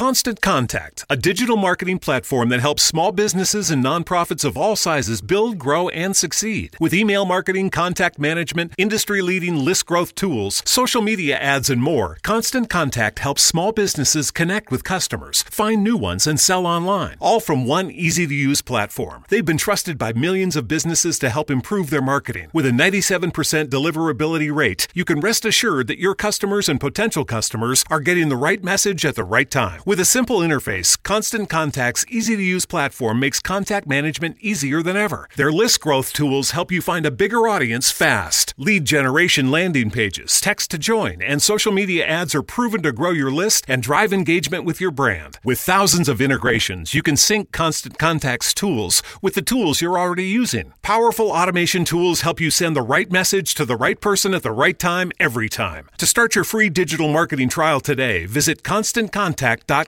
Constant Contact, a digital marketing platform that helps small businesses and nonprofits of all sizes build, grow, and succeed. With email marketing, contact management, industry leading list growth tools, social media ads, and more, Constant Contact helps small businesses connect with customers, find new ones, and sell online, all from one easy to use platform. They've been trusted by millions of businesses to help improve their marketing. With a 97% deliverability rate, you can rest assured that your customers and potential customers are getting the right message at the right time. With a simple interface, Constant Contact's easy to use platform makes contact management easier than ever. Their list growth tools help you find a bigger audience fast. Lead generation landing pages, text to join, and social media ads are proven to grow your list and drive engagement with your brand. With thousands of integrations, you can sync Constant Contact's tools with the tools you're already using. Powerful automation tools help you send the right message to the right person at the right time every time. To start your free digital marketing trial today, visit constantcontact.com.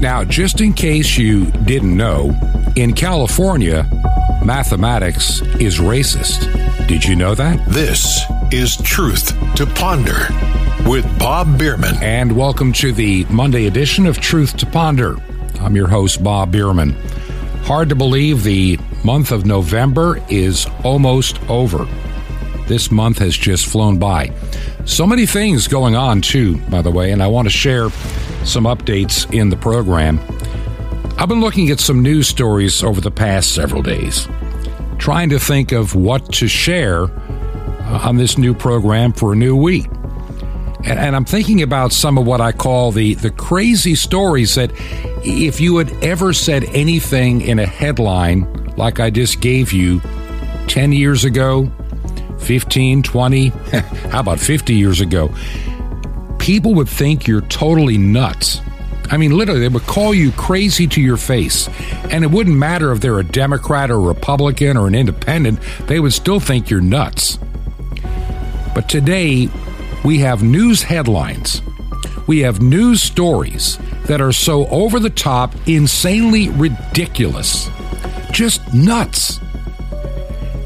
Now, just in case you didn't know, in California, mathematics is racist. Did you know that? This is Truth to Ponder with Bob Bierman. And welcome to the Monday edition of Truth to Ponder. I'm your host, Bob Bierman. Hard to believe the month of November is almost over. This month has just flown by. So many things going on, too, by the way, and I want to share some updates in the program. I've been looking at some news stories over the past several days, trying to think of what to share uh, on this new program for a new week. And, I'm thinking about some of what I call the, the crazy stories that if you had ever said anything in a headline like I just gave you 10 years ago, 15, 20, how about 50 years ago, people would think you're totally nuts. I mean, literally, they would call you crazy to your face. And it wouldn't matter if they're a Democrat or a Republican or an independent, they would still think you're nuts. But today, we have news headlines, we have news stories that are so over the top, insanely ridiculous, just nuts.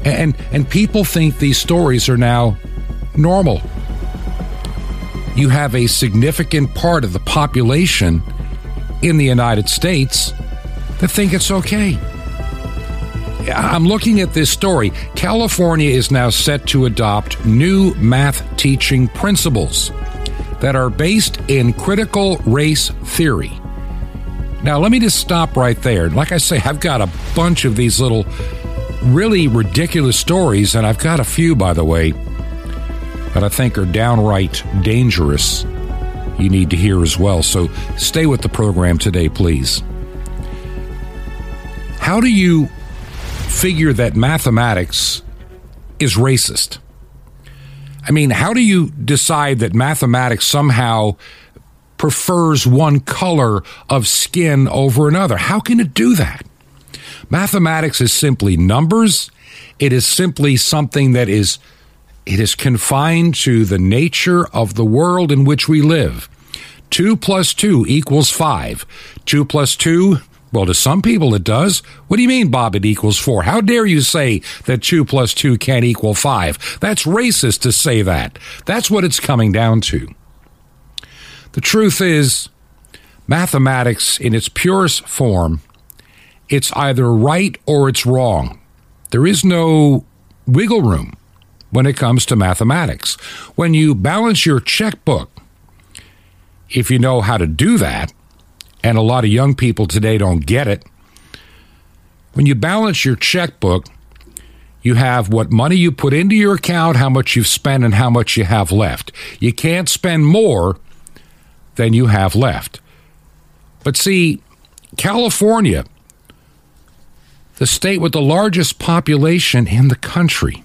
And, and people think these stories are now normal. You have a significant part of the population in the United States that think it's okay. I'm looking at this story. California is now set to adopt new math teaching principles that are based in critical race theory. Now, let me just stop right there. Like I say, I've got a bunch of these little really ridiculous stories, and I've got a few, by the way, that I think are downright dangerous. You need to hear as well. So stay with the program today, please. How do you figure that mathematics is racist? I mean, how do you decide that mathematics somehow prefers one color of skin over another? How can it do that? Mathematics is simply numbers. It is simply something that is it is confined to the nature of the world in which we live. 2 plus 2 equals 5. 2 plus 2 well, to some people it does. What do you mean, Bob, it equals four? How dare you say that two plus two can't equal five? That's racist to say that. That's what it's coming down to. The truth is, mathematics in its purest form, it's either right or it's wrong. There is no wiggle room when it comes to mathematics. When you balance your checkbook, if you know how to do that, and a lot of young people today don't get it. When you balance your checkbook, you have what money you put into your account, how much you've spent, and how much you have left. You can't spend more than you have left. But see, California, the state with the largest population in the country,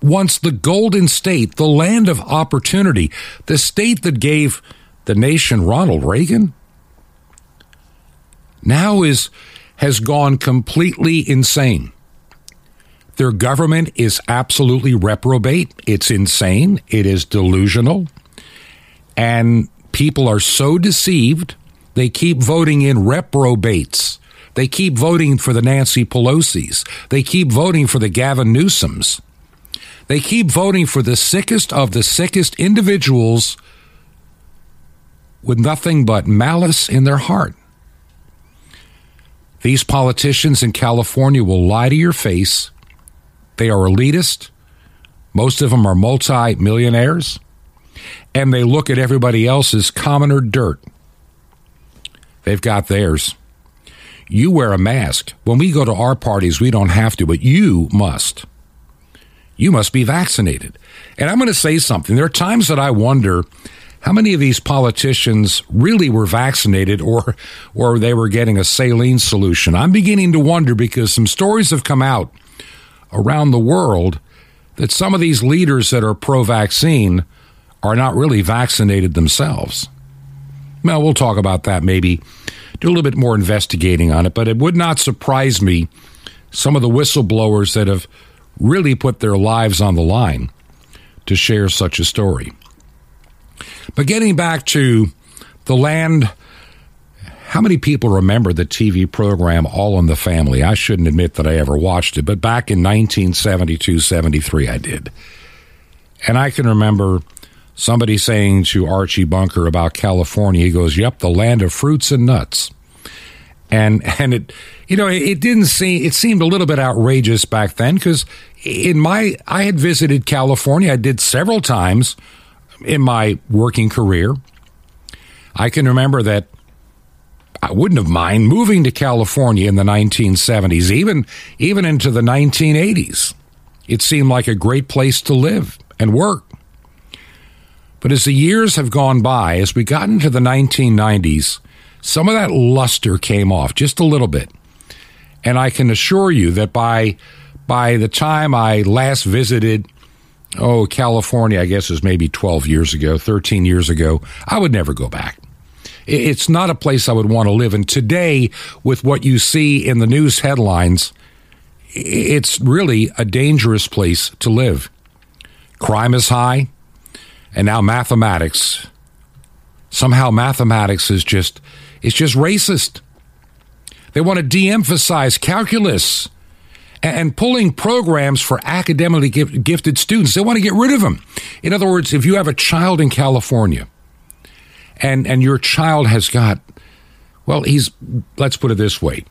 once the golden state, the land of opportunity, the state that gave the nation Ronald Reagan now is has gone completely insane. Their government is absolutely reprobate. It's insane. It is delusional. And people are so deceived, they keep voting in reprobates. They keep voting for the Nancy Pelosi's. They keep voting for the Gavin Newsoms. They keep voting for the sickest of the sickest individuals with nothing but malice in their heart. These politicians in California will lie to your face. They are elitist. Most of them are multi-millionaires. And they look at everybody else as commoner dirt. They've got theirs. You wear a mask. When we go to our parties, we don't have to, but you must. You must be vaccinated. And I'm going to say something. There are times that I wonder how many of these politicians really were vaccinated or or they were getting a saline solution. I'm beginning to wonder because some stories have come out around the world that some of these leaders that are pro-vaccine are not really vaccinated themselves. Well, we'll talk about that maybe do a little bit more investigating on it, but it would not surprise me some of the whistleblowers that have really put their lives on the line to share such a story. But getting back to the land, how many people remember the TV program All in the Family? I shouldn't admit that I ever watched it, but back in 1972 73, I did. And I can remember somebody saying to Archie Bunker about California, he goes, Yep, the land of fruits and nuts. And, and it, you know, it didn't seem, it seemed a little bit outrageous back then because in my, I had visited California. I did several times in my working career. I can remember that I wouldn't have mind moving to California in the 1970s, even even into the 1980s. It seemed like a great place to live and work. But as the years have gone by, as we got into the 1990s, some of that luster came off just a little bit. And I can assure you that by by the time I last visited oh, California, I guess is maybe 12 years ago, 13 years ago, I would never go back. It's not a place I would want to live. And today, with what you see in the news headlines, it's really a dangerous place to live. Crime is high, and now mathematics. Somehow mathematics is just it's just racist. They want to de-emphasize calculus and pulling programs for academically gifted students. They want to get rid of them. In other words, if you have a child in California and, and your child has got, well, he's, let's put it this way,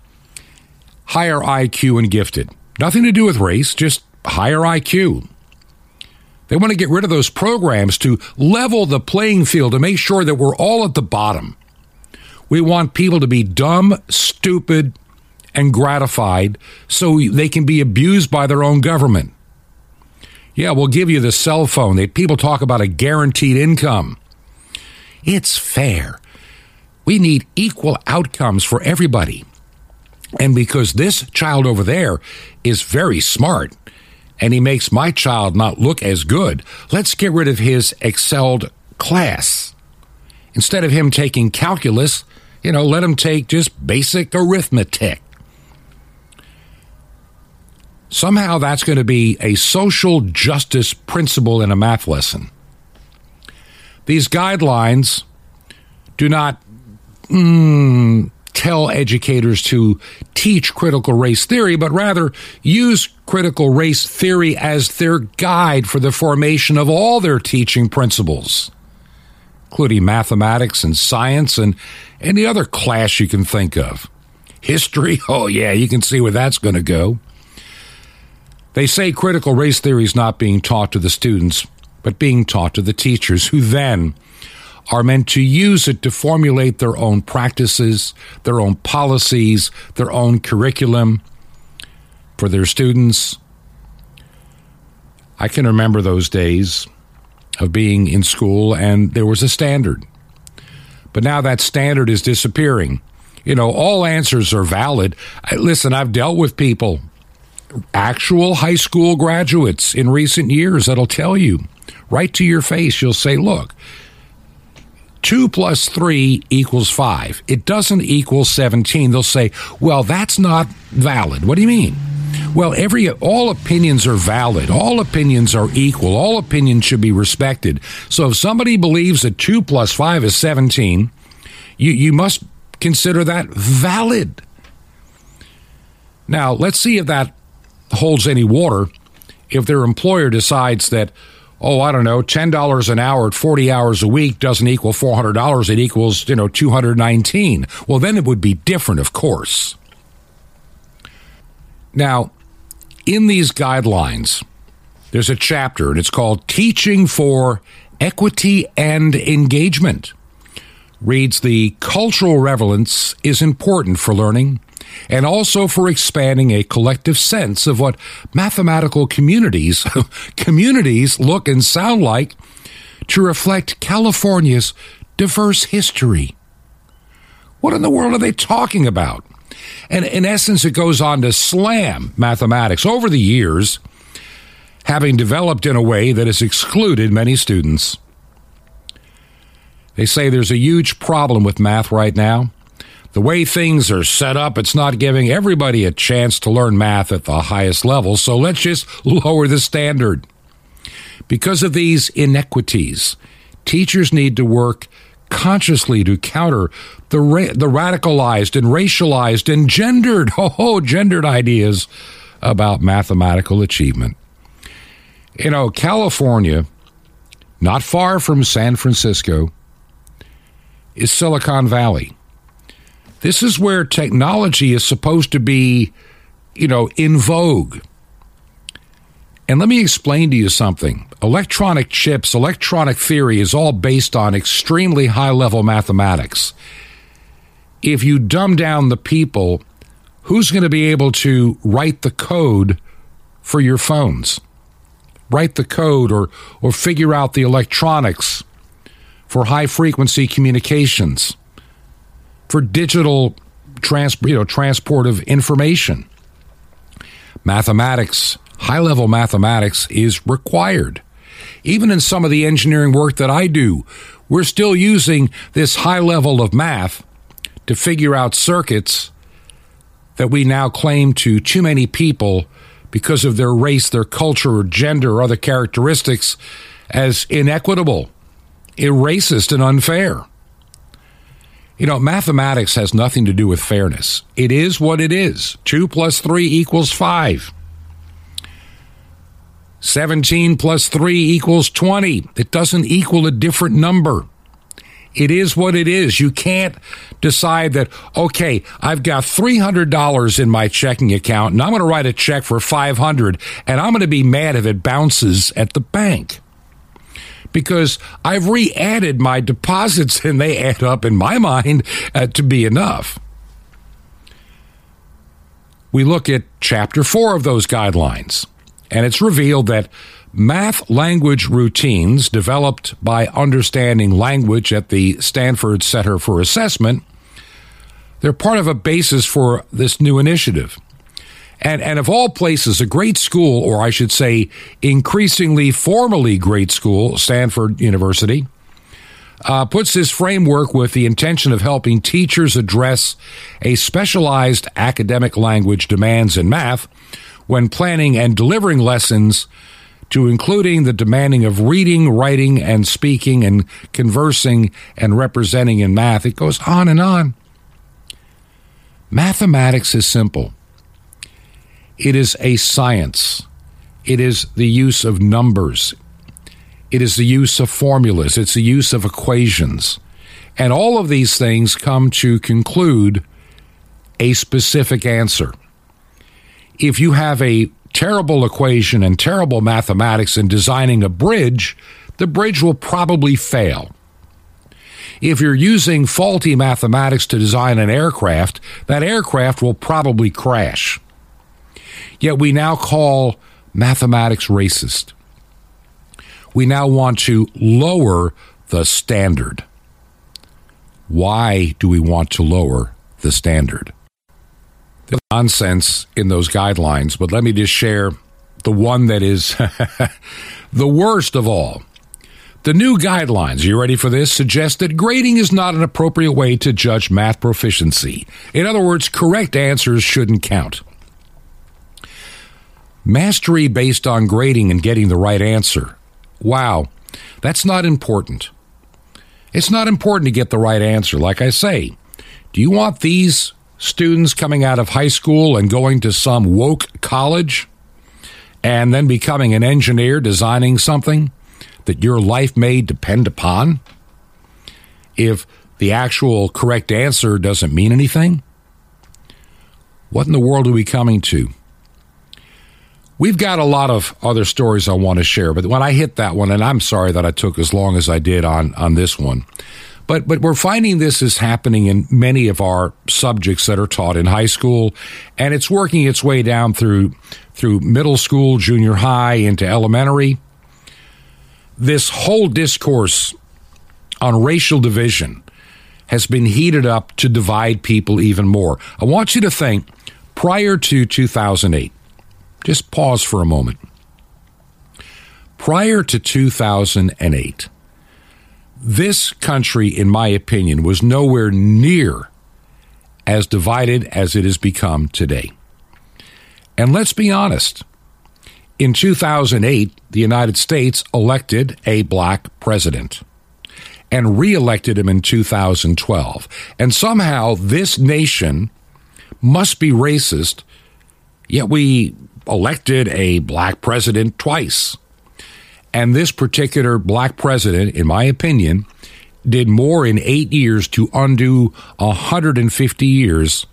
higher IQ and gifted. Nothing to do with race, just higher IQ. They want to get rid of those programs to level the playing field to make sure that we're all at the bottom. We want people to be dumb, stupid, and gratified so they can be abused by their own government. Yeah, we'll give you the cell phone. They, people talk about a guaranteed income. It's fair. We need equal outcomes for everybody. And because this child over there is very smart and he makes my child not look as good, let's get rid of his excelled class. Instead of him taking calculus, you know, let him take just basic arithmetic. Somehow that's going to be a social justice principle in a math lesson. These guidelines do not mm, tell educators to teach critical race theory, but rather use critical race theory as their guide for the formation of all their teaching principles, including mathematics and science and any other class you can think of. History, oh yeah, you can see where that's going to go. They say critical race theory is not being taught to the students, but being taught to the teachers, who then are meant to use it to formulate their own practices, their own policies, their own curriculum for their students. I can remember those days of being in school and there was a standard. But now that standard is disappearing. You know, all answers are valid. I, listen, I've dealt with people actual high school graduates in recent years that'll tell you right to your face, you'll say, look, two plus three equals five. It doesn't equal 17. They'll say, well, that's not valid. What do you mean? Well, every all opinions are valid. All opinions are equal. All opinions should be respected. So if somebody believes that 2 plus 5 is 17, you, you must consider that valid. Now, let's see if that holds any water if their employer decides that, oh, I don't know, $10 an hour at 40 hours a week doesn't equal $400, it equals, you know, 219. Well, then it would be different, of course. Now, in these guidelines, there's a chapter, and it's called Teaching for Equity and Engagement. Reads the cultural relevance is important for learning and also for expanding a collective sense of what mathematical communities communities look and sound like to reflect California's diverse history. What in the world are they talking about? And in essence, it goes on to slam mathematics over the years, having developed in a way that has excluded many students. They say there's a huge problem with math right now. The way things are set up, it's not giving everybody a chance to learn math at the highest level, so let's just lower the standard. Because of these inequities, teachers need to work consciously to counter the ra- the radicalized and racialized and gendered oh, gendered ideas about mathematical achievement. You know, California, not far from San Francisco, is Silicon Valley. This is where technology is supposed to be, you know, in vogue. And let me explain to you something. Electronic chips, electronic theory is all based on extremely high level mathematics. If you dumb down the people, who's going to be able to write the code for your phones? Write the code or, or figure out the electronics for high frequency communications, for digital trans, you know, transport of information. Mathematics high level mathematics is required. Even in some of the engineering work that I do, we're still using this high level of math to figure out circuits that we now claim to too many people because of their race, their culture, or gender, or other characteristics as inequitable, racist, and unfair. You know, mathematics has nothing to do with fairness. It is what it is. Two plus three equals five. 17 plus 3 equals 20. It doesn't equal a different number. It is what it is. You can't decide that, okay, I've got $300 in my checking account and I'm going to write a check for 500 and I'm going to be mad if it bounces at the bank. Because I've re added my deposits and they add up in my mind uh, to be enough. We look at chapter four of those guidelines and it's revealed that math language routines developed by understanding language at the Stanford Center for Assessment they're part of a basis for this new initiative. And, and of all places, a great school, or I should say, increasingly formally great school, Stanford University, uh, puts this framework with the intention of helping teachers address a specialized academic language demands in math when planning and delivering lessons to including the demanding of reading, writing, and speaking and conversing and representing in math. It goes on and on. Mathematics is simple. It is a science. It is the use of numbers. It is the use of formulas. It's the use of equations. And all of these things come to conclude a specific answer if you have a terrible equation and terrible mathematics in designing a bridge, the bridge will probably fail. If you're using faulty mathematics to design an aircraft, that aircraft will probably crash. Yet we now call mathematics racist. We now want to lower the standard. Why do we want to lower the standard? the nonsense in those guidelines, but let me just share the one that is the worst of all. The new guidelines, you ready for this? Suggest that grading is not an appropriate way to judge math proficiency. In other words, correct answers shouldn't count. Mastery based on grading and getting the right answer. Wow, that's not important. It's not important to get the right answer. Like I say, do you want these students coming out of high school and going to some woke college and then becoming an engineer designing something that your life may depend upon? If the actual correct answer doesn't mean anything? What in the world are we coming to? We've got a lot of other stories I want to share, but when I hit that one, and I'm sorry that I took as long as I did on, on this one, but but we're finding this is happening in many of our subjects that are taught in high school, and it's working its way down through through middle school, junior high, into elementary. This whole discourse on racial division has been heated up to divide people even more. I want you to think prior to 2008. Just pause for a moment. Prior to 2008, this country, in my opinion, was nowhere near as divided as it has become today. And let's be honest. In 2008, the United States elected a black president and reelected him in 2012. And somehow this nation must be racist, yet we elected a black president twice. And this particular black president, in my opinion, did more in eight years to undo 150 years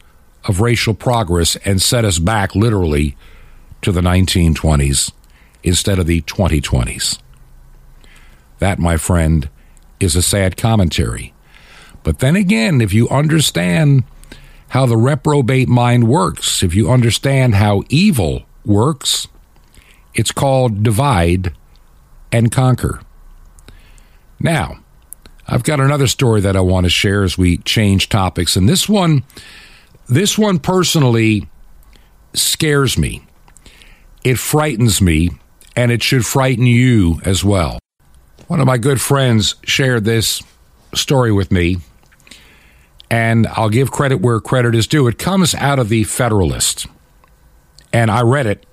of racial progress and set us back literally to the 1920s instead of the 2020s. That, my friend, is a sad commentary. But then again, if you understand how the reprobate mind works, if you understand how evil works, it's called divide and conquer. Now, I've got another story that I want to share as we change topics, and this one, this one personally scares me. It frightens me, and it should frighten you as well. One of my good friends shared this story with me, and I'll give credit where credit is due. It comes out of the Federalist, and I read it.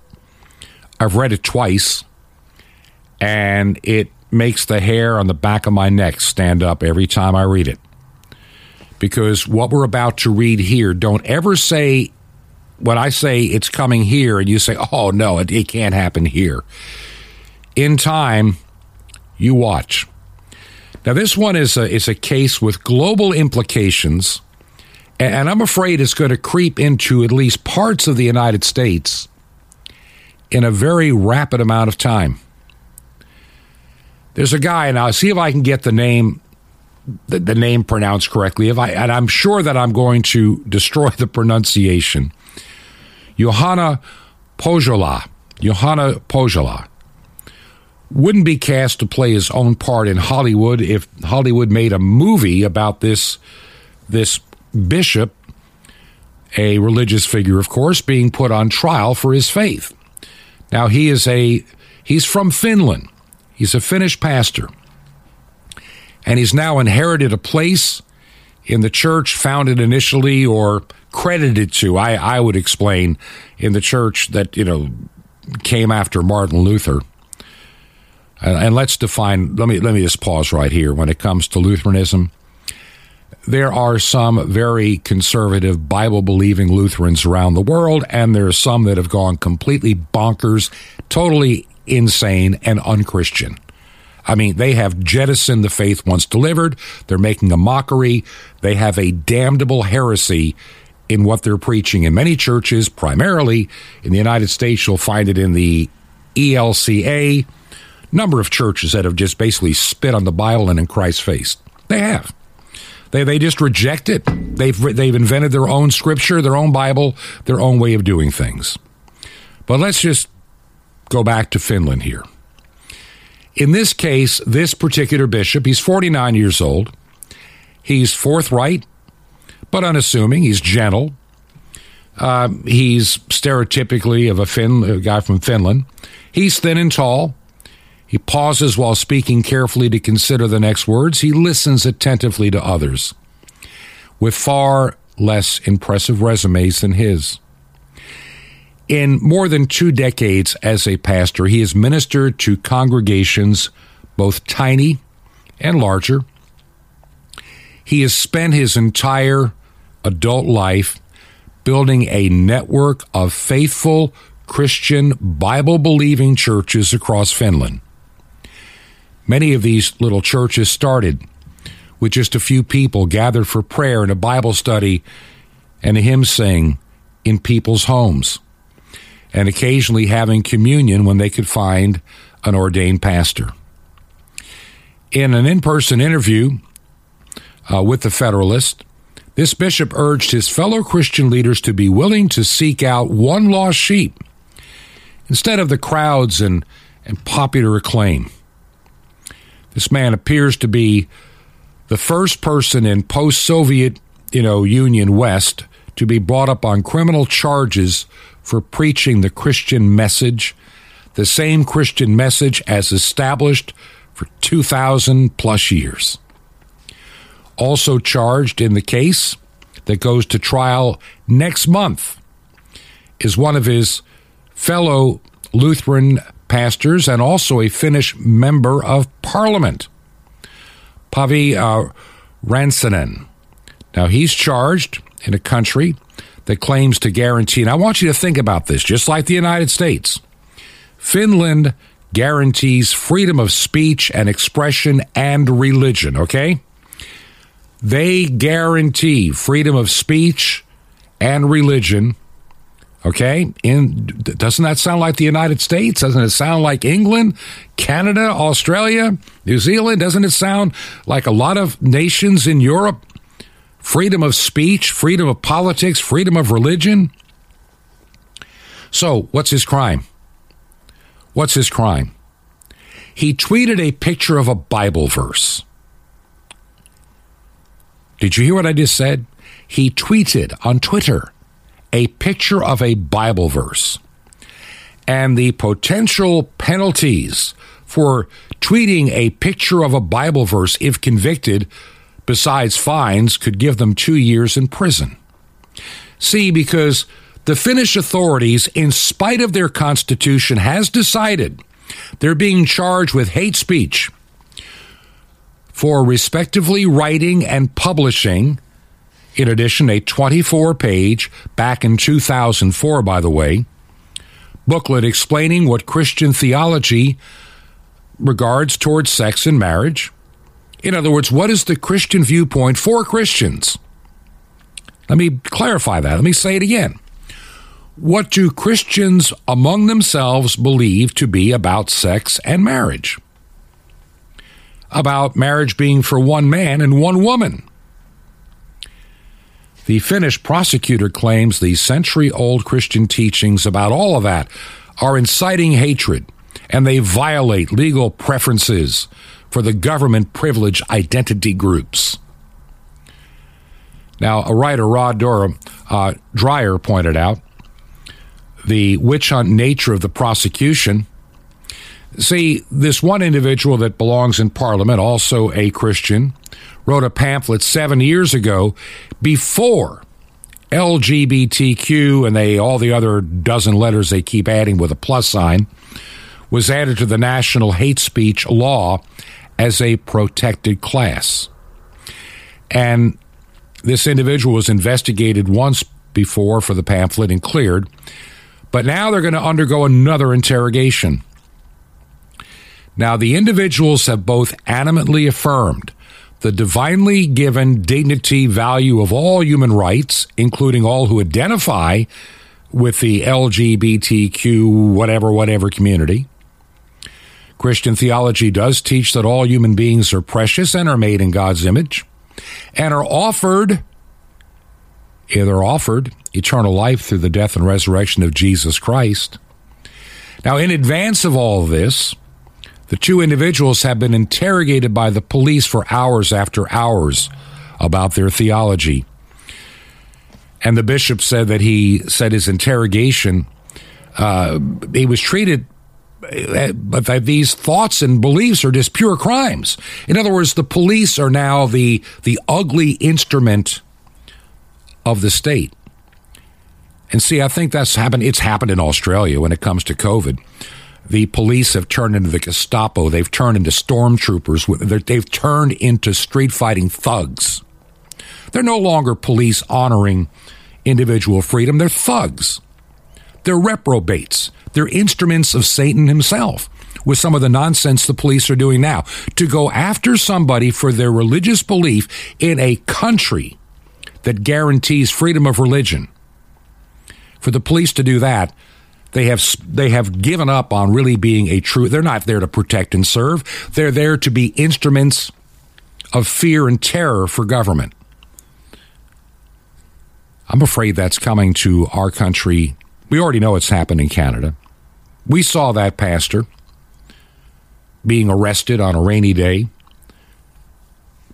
I've read it twice and it makes the hair on the back of my neck stand up every time I read it. Because what we're about to read here, don't ever say, when I say it's coming here, and you say, oh, no, it, it can't happen here. In time, you watch. Now, this one is a, is a case with global implications, and I'm afraid it's going to creep into at least parts of the United States in a very rapid amount of time. There's a guy, and I'll see if I can get the name the, the name pronounced correctly. If I and I'm sure that I'm going to destroy the pronunciation. Juhana Pohjola. Juhana Pohjola wouldn't be cast to play his own part in Hollywood if Hollywood made a movie about this this bishop, a religious figure, of course, being put on trial for his faith. Now he is a he's from Finland. He's a Finnish pastor. And he's now inherited a place in the church founded initially or credited to, I, I would explain, in the church that, you know, came after Martin Luther. And, and let's define, let me, let me just pause right here. When it comes to Lutheranism, there are some very conservative Bible believing Lutherans around the world, and there are some that have gone completely bonkers, totally insane and unchristian. I mean, they have jettisoned the faith once delivered. They're making a mockery. They have a damnable heresy in what they're preaching. In many churches, primarily in the United States, you'll find it in the ELCA, number of churches that have just basically spit on the Bible and in Christ's face. They have. They, they just reject it. They've, they've invented their own scripture, their own Bible, their own way of doing things. But let's just go back to Finland here. In this case, this particular bishop, he's 49 years old. He's forthright, but unassuming. He's gentle. Uh, he's stereotypically of a Finn, a guy from Finland. He's thin and tall. He pauses while speaking carefully to consider the next words. He listens attentively to others with far less impressive resumes than his. In more than two decades as a pastor, he has ministered to congregations both tiny and larger. He has spent his entire adult life building a network of faithful Christian Bible believing churches across Finland. Many of these little churches started with just a few people gathered for prayer and a Bible study and a hymn sing in people's homes, and occasionally having communion when they could find an ordained pastor. In an in person interview uh, with the Federalist, this bishop urged his fellow Christian leaders to be willing to seek out one lost sheep instead of the crowds and, and popular acclaim. This man appears to be the first person in post Soviet, you know, Union West to be brought up on criminal charges for preaching the Christian message, the same Christian message as established for 2,000 plus years. Also charged in the case that goes to trial next month is one of his fellow Lutheran pastors and also a Finnish member of parliament, Päivi uh. Now, he's charged in a country that claims to guarantee, and I want you to think about this, just like the United States. Finland guarantees freedom of speech and expression and religion, okay? They guarantee freedom of speech and religion Okay, in doesn't that sound like the United States? Doesn't it sound like England, Canada, Australia, New Zealand? Doesn't it sound like a lot of nations in Europe? Freedom of speech, freedom of politics, freedom of religion. So, what's his crime? What's his crime? He tweeted a picture of a Bible verse. Did you hear what I just said? He tweeted on Twitter a picture of a Bible verse and the potential penalties for tweeting a picture of a Bible verse, if convicted, besides fines, could give them two years in prison. See, because the Finnish authorities, in spite of their constitution, has decided they're being charged with hate speech for respectively writing and publishing in addition, a 24 page, back in 2004, by the way, booklet explaining what Christian theology regards towards sex and marriage. In other words, what is the Christian viewpoint for Christians? Let me clarify that. Let me say it again. What do Christians among themselves believe to be about sex and marriage? About marriage being for one man and one woman the Finnish prosecutor claims the century old Christian teachings about all of that are inciting hatred and they violate legal preferences for the government privileged identity groups. Now, a writer, Rod Durham, uh, Dreher, pointed out the witch hunt nature of the prosecution. See, this one individual that belongs in Parliament, also a Christian, wrote a pamphlet seven years ago before LGBTQ and they all the other dozen letters they keep adding with a plus sign was added to the national hate speech law as a protected class. And this individual was investigated once before for the pamphlet and cleared, but now they're going to undergo another interrogation. Now, the individuals have both animately affirmed the divinely given dignity value of all human rights, including all who identify with the LGBTQ, whatever, whatever community. Christian theology does teach that all human beings are precious and are made in God's image and are offered, they're offered eternal life through the death and resurrection of Jesus Christ. Now, in advance of all this, the two individuals have been interrogated by the police for hours after hours about their theology. And the bishop said that he said his interrogation, uh, he was treated, but that these thoughts and beliefs are just pure crimes. In other words, the police are now the the ugly instrument of the state. And see, I think that's happened. It's happened in Australia when it comes to COVID the police have turned into the Gestapo. They've turned into stormtroopers. They've turned into street fighting thugs. They're no longer police honoring individual freedom. They're thugs. They're reprobates. They're instruments of Satan himself with some of the nonsense the police are doing now. To go after somebody for their religious belief in a country that guarantees freedom of religion. For the police to do that, they have they have given up on really being a true they're not there to protect and serve. They're there to be instruments of fear and terror for government. I'm afraid that's coming to our country. We already know it's happened in Canada. We saw that pastor being arrested on a rainy day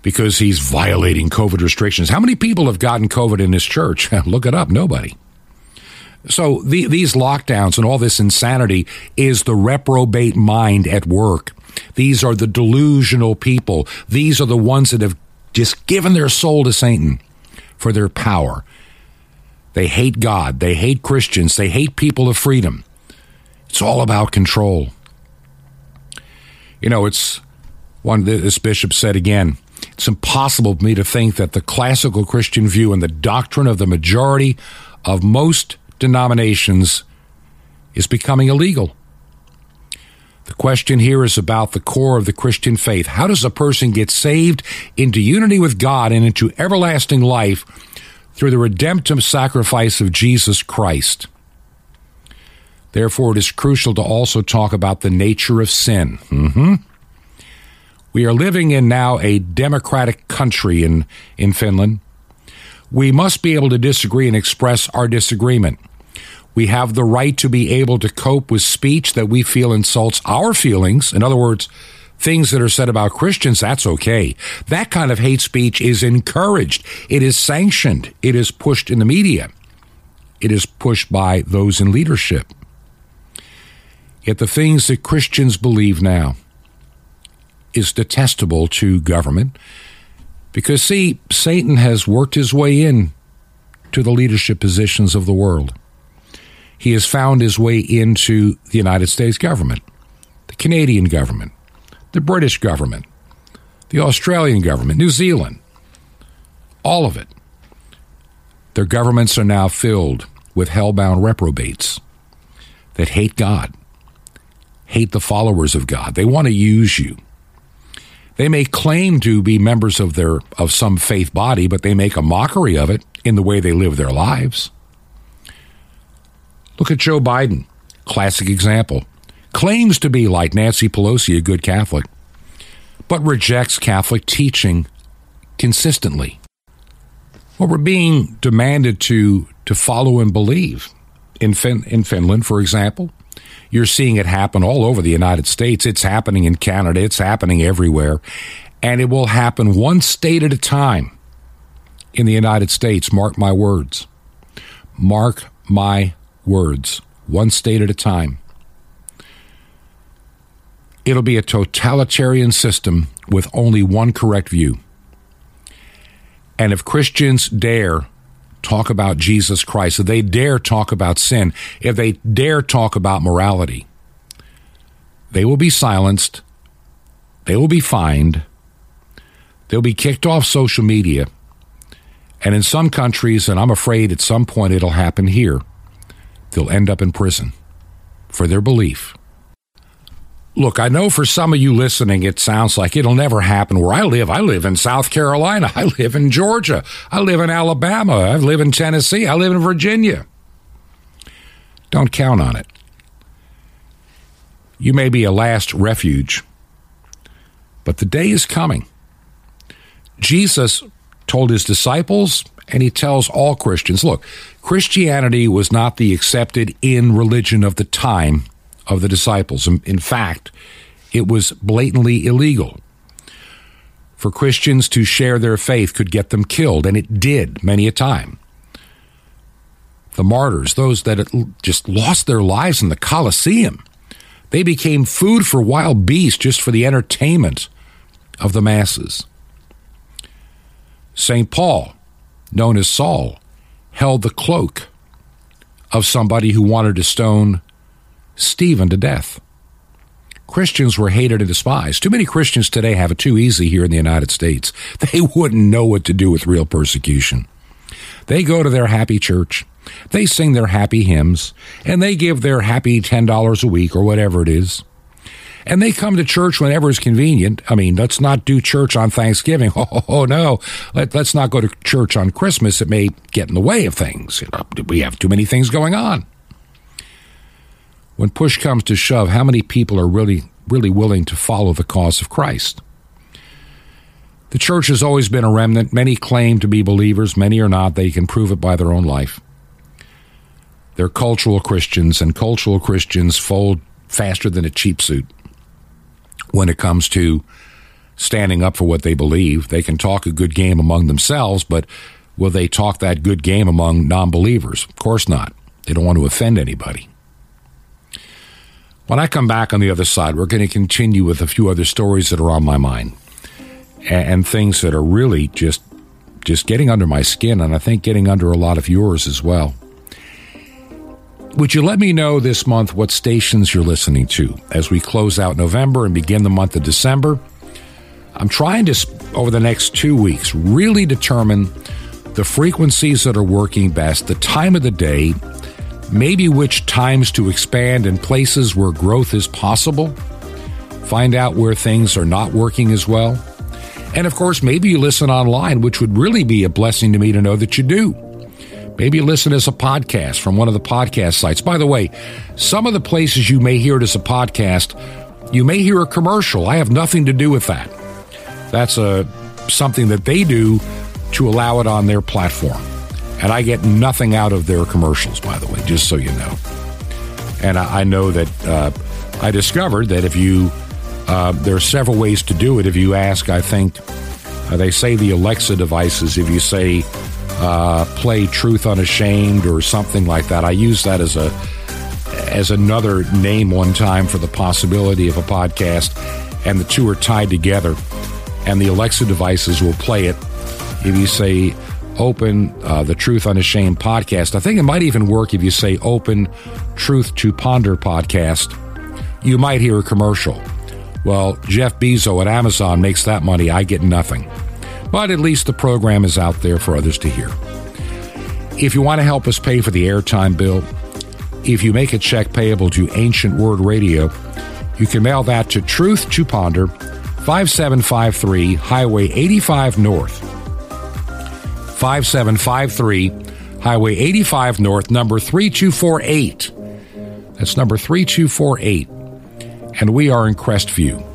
because he's violating COVID restrictions. How many people have gotten COVID in this church? Look it up. Nobody. So the, these lockdowns and all this insanity is the reprobate mind at work. These are the delusional people. These are the ones that have just given their soul to Satan for their power. They hate God. They hate Christians. They hate people of freedom. It's all about control. You know, it's one this bishop said again. It's impossible for me to think that the classical Christian view and the doctrine of the majority of most denominations is becoming illegal. The question here is about the core of the Christian faith. How does a person get saved into unity with God and into everlasting life through the redemptive sacrifice of Jesus Christ? Therefore, it is crucial to also talk about the nature of sin. Mm-hmm. We are living in now a democratic country in, in Finland. We must be able to disagree and express our disagreement. We have the right to be able to cope with speech that we feel insults our feelings. In other words, things that are said about Christians, that's okay. That kind of hate speech is encouraged. It is sanctioned. It is pushed in the media. It is pushed by those in leadership. Yet the things that Christians believe now is detestable to government because, see, Satan has worked his way in to the leadership positions of the world he has found his way into the United States government, the Canadian government, the British government, the Australian government, New Zealand, all of it. Their governments are now filled with hell-bound reprobates that hate God, hate the followers of God. They want to use you. They may claim to be members of their of some faith body, but they make a mockery of it in the way they live their lives. Look at Joe Biden, classic example. Claims to be like Nancy Pelosi, a good Catholic, but rejects Catholic teaching consistently. What we're being demanded to, to follow and believe. In, fin- in Finland, for example, you're seeing it happen all over the United States. It's happening in Canada. It's happening everywhere. And it will happen one state at a time in the United States. Mark my words. Mark my words, one state at a time. It'll be a totalitarian system with only one correct view. And if Christians dare talk about Jesus Christ, if they dare talk about sin, if they dare talk about morality, they will be silenced, they will be fined, they'll be kicked off social media. And in some countries, and I'm afraid at some point it'll happen here, they'll end up in prison for their belief. Look, I know for some of you listening, it sounds like it'll never happen where I live. I live in South Carolina. I live in Georgia. I live in Alabama. I live in Tennessee. I live in Virginia. Don't count on it. You may be a last refuge, but the day is coming. Jesus told his disciples, and he tells all Christians look, Christianity was not the accepted in religion of the time of the disciples. In fact, it was blatantly illegal. For Christians to share their faith could get them killed, and it did many a time. The martyrs, those that just lost their lives in the Colosseum, they became food for wild beasts just for the entertainment of the masses. St. Paul, known as Saul, held the cloak of somebody who wanted to stone Stephen to death. Christians were hated and despised. Too many Christians today have it too easy here in the United States. They wouldn't know what to do with real persecution. They go to their happy church, they sing their happy hymns, and they give their happy $10 a week or whatever it is. And they come to church whenever it's convenient. I mean, let's not do church on Thanksgiving. Oh, oh, oh no. Let, us not go to church on Christmas. It may get in the way of things. You know, we have too many things going on. When push comes to shove, how many people are really, really willing to follow the cause of Christ? The church has always been a remnant. Many claim to be believers, many are not. They can prove it by their own life. They're cultural Christians, and cultural Christians fold faster than a cheap suit when it comes to standing up for what they believe. They can talk a good game among themselves, but will they talk that good game among non believers? Of course not. They don't want to offend anybody. When I come back on the other side, we're going to continue with a few other stories that are on my mind and, and things that are really just just getting under my skin, and I think getting under a lot of yours as well. Would you let me know this month what stations you're listening to as we close out November and begin the month of December? I'm trying to, over the next two weeks, really determine the frequencies that are working best, the time of the day, maybe which times to expand in places where growth is possible, find out where things are not working as well. And of course, maybe you listen online, which would really be a blessing to me to know that you do. Maybe listen as a podcast from one of the podcast sites. By the way, some of the places you may hear it as a podcast, you may hear a commercial. I have nothing to do with that. That's a something that they do to allow it on their platform. And I get nothing out of their commercials, by the way, just so you know. And I, I know that uh, I discovered that if you uh, there are several ways to do it. If you ask, I think uh, they say the Alexa devices, if you say uh, play Truth Unashamed or something like that, I use that as a as another name one time for the possibility of a podcast, and the two are tied together, and the Alexa devices will play it. If you say open uh, the Truth Unashamed podcast, I think it might even work if you say open Truth to Ponder podcast. You might hear a commercial. Well, Jeff Bezos at Amazon makes that money. I get nothing. But at least the program is out there for others to hear. If you want to help us pay for the airtime bill, if you make a check payable to Ancient Word Radio, you can mail that to Truth to Ponder, 5753 Highway 85 North. 5753 Highway 85 North, number 3248. That's number 3248 and we are in Crestview.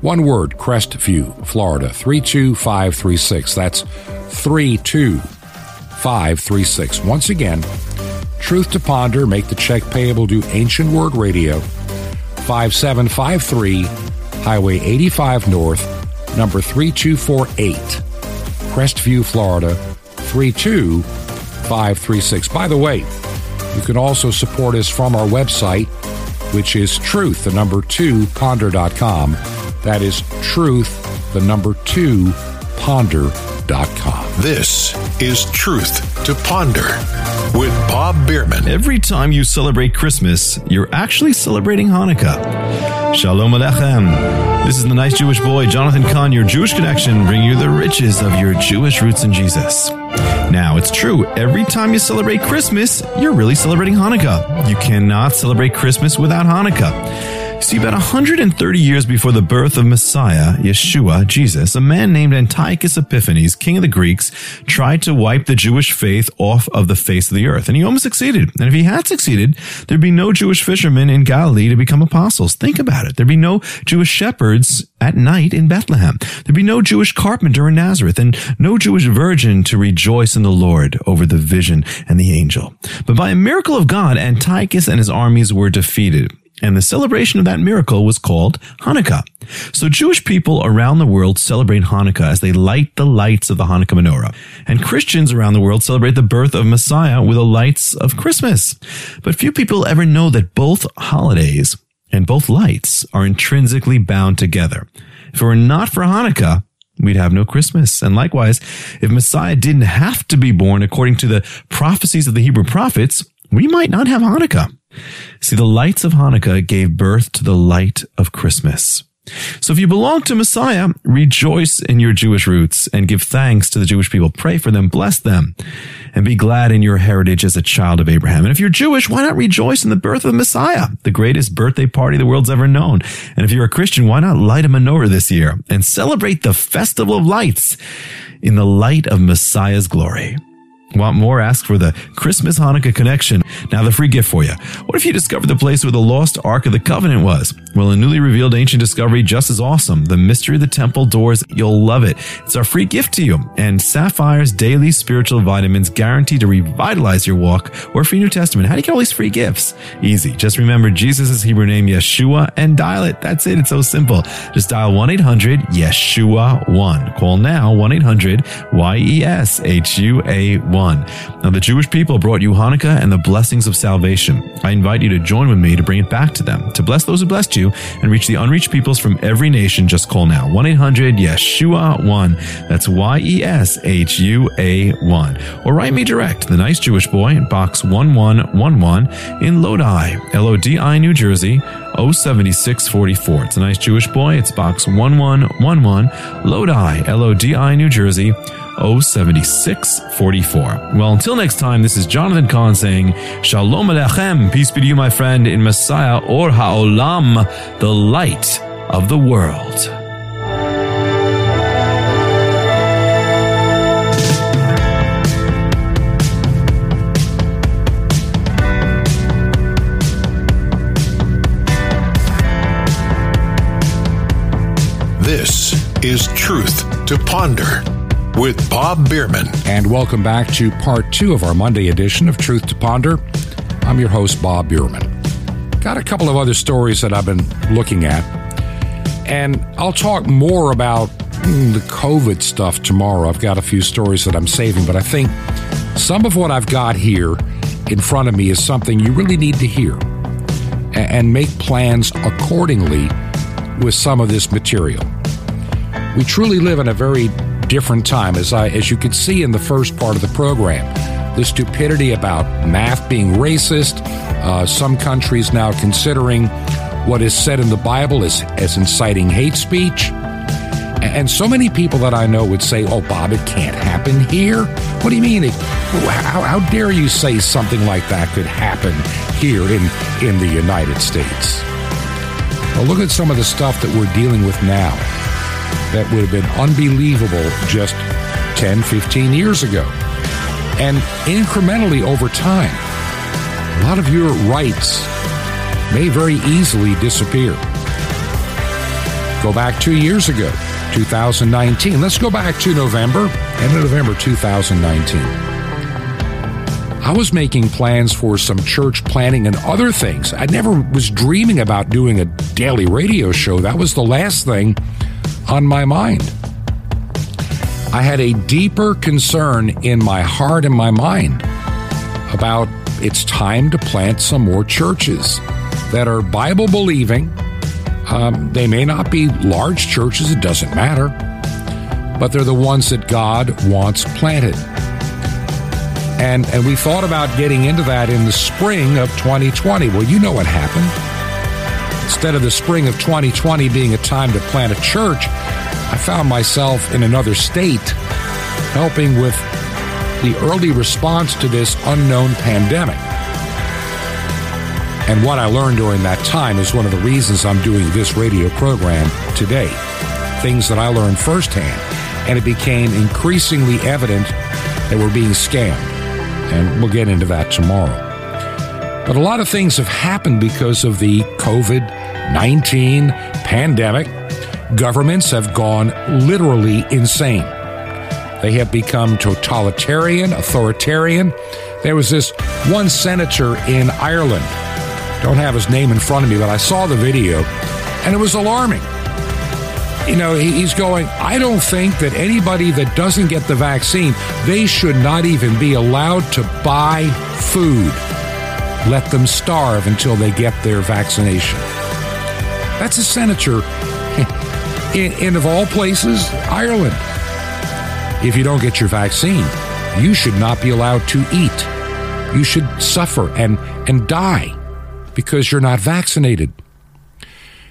One word, Crestview, Florida, 32536. That's 32536. Once again, Truth to Ponder, make the check payable to Ancient Word Radio, 5753 Highway 85 North, number 3248, Crestview, Florida, 32536. By the way, you can also support us from our website, which is truth, the number two, ponder.com. That is truth, the number two, ponder.com. This is Truth to Ponder with Bob Bierman. Every time you celebrate Christmas, you're actually celebrating Hanukkah. Shalom Aleichem. This is the nice Jewish boy, Jonathan Cahn, your Jewish connection, bringing you the riches of your Jewish roots in Jesus. Now, it's true, every time you celebrate Christmas, you're really celebrating Hanukkah. You cannot celebrate Christmas without Hanukkah. See, about 130 years before the birth of Messiah, Yeshua, Jesus, a man named Antiochus Epiphanes, king of the Greeks, tried to wipe the Jewish faith off of the face of the earth. And he almost succeeded. And if he had succeeded, there'd be no Jewish fishermen in Galilee to become apostles. Think about it. There'd be no Jewish shepherds at night in Bethlehem. There'd be no Jewish carpenter in Nazareth and no Jewish virgin to rejoice in the Lord over the vision and the angel. But by a miracle of God, Antiochus and his armies were defeated. And the celebration of that miracle was called Hanukkah. So Jewish people around the world celebrate Hanukkah as they light the lights of the Hanukkah menorah. And Christians around the world celebrate the birth of Messiah with the lights of Christmas. But few people ever know that both holidays and both lights are intrinsically bound together. If it were not for Hanukkah, we'd have no Christmas. And likewise, if Messiah didn't have to be born according to the prophecies of the Hebrew prophets, we might not have Hanukkah. See, the lights of Hanukkah gave birth to the light of Christmas. So if you belong to Messiah, rejoice in your Jewish roots and give thanks to the Jewish people. Pray for them, bless them, and be glad in your heritage as a child of Abraham. And if you're Jewish, why not rejoice in the birth of Messiah, the greatest birthday party the world's ever known? And if you're a Christian, why not light a menorah this year and celebrate the festival of lights in the light of Messiah's glory? Want more? Ask for the Christmas Hanukkah connection. Now, the free gift for you. What if you discovered the place where the lost Ark of the Covenant was? Well, a newly revealed ancient discovery just as awesome. The mystery of the temple doors. You'll love it. It's our free gift to you. And Sapphire's daily spiritual vitamins guaranteed to revitalize your walk or free New Testament. How do you get all these free gifts? Easy. Just remember Jesus' Hebrew name, Yeshua, and dial it. That's it. It's so simple. Just dial 1 800 Yeshua 1. Call now 1 800 Y E S H U A 1. 1. Now, the Jewish people brought you Hanukkah and the blessings of salvation. I invite you to join with me to bring it back to them, to bless those who blessed you, and reach the unreached peoples from every nation. Just call now 1 800 Yeshua 1. That's Y E S H U A 1. Or write me direct, The Nice Jewish Boy, Box 1111 in Lodi, L O D I, New Jersey. 07644. It's a nice Jewish boy. It's box 1111, Lodi, L O D I, New Jersey, 07644. Well, until next time, this is Jonathan Cahn saying, Shalom Alechem, peace be to you, my friend, in Messiah or Ha'olam, the light of the world. This is Truth to Ponder with Bob Bierman. And welcome back to part two of our Monday edition of Truth to Ponder. I'm your host, Bob Bierman. Got a couple of other stories that I've been looking at, and I'll talk more about mm, the COVID stuff tomorrow. I've got a few stories that I'm saving, but I think some of what I've got here in front of me is something you really need to hear and make plans accordingly with some of this material. We truly live in a very different time, as I as you can see in the first part of the program. The stupidity about math being racist, uh, some countries now considering what is said in the Bible as, as inciting hate speech. And so many people that I know would say, Oh, Bob, it can't happen here. What do you mean? It, how, how dare you say something like that could happen here in, in the United States? Well, look at some of the stuff that we're dealing with now that would have been unbelievable just 10, 15 years ago. And incrementally over time, a lot of your rights may very easily disappear. Go back two years ago, 2019. Let's go back to November, end of November 2019. I was making plans for some church planning and other things. I never was dreaming about doing a daily radio show. That was the last thing on my mind. I had a deeper concern in my heart and my mind about it's time to plant some more churches that are Bible believing. Um, they may not be large churches, it doesn't matter, but they're the ones that God wants planted. And, and we thought about getting into that in the spring of 2020. Well, you know what happened. Instead of the spring of 2020 being a time to plant a church, I found myself in another state helping with the early response to this unknown pandemic. And what I learned during that time is one of the reasons I'm doing this radio program today. Things that I learned firsthand. And it became increasingly evident that we're being scammed. And we'll get into that tomorrow. But a lot of things have happened because of the COVID 19 pandemic governments have gone literally insane. They have become totalitarian, authoritarian. There was this one senator in Ireland, don't have his name in front of me, but I saw the video, and it was alarming. You know, he's going, I don't think that anybody that doesn't get the vaccine, they should not even be allowed to buy food. Let them starve until they get their vaccination. That's a senator in, in, of all places, Ireland. If you don't get your vaccine, you should not be allowed to eat. You should suffer and, and die because you're not vaccinated.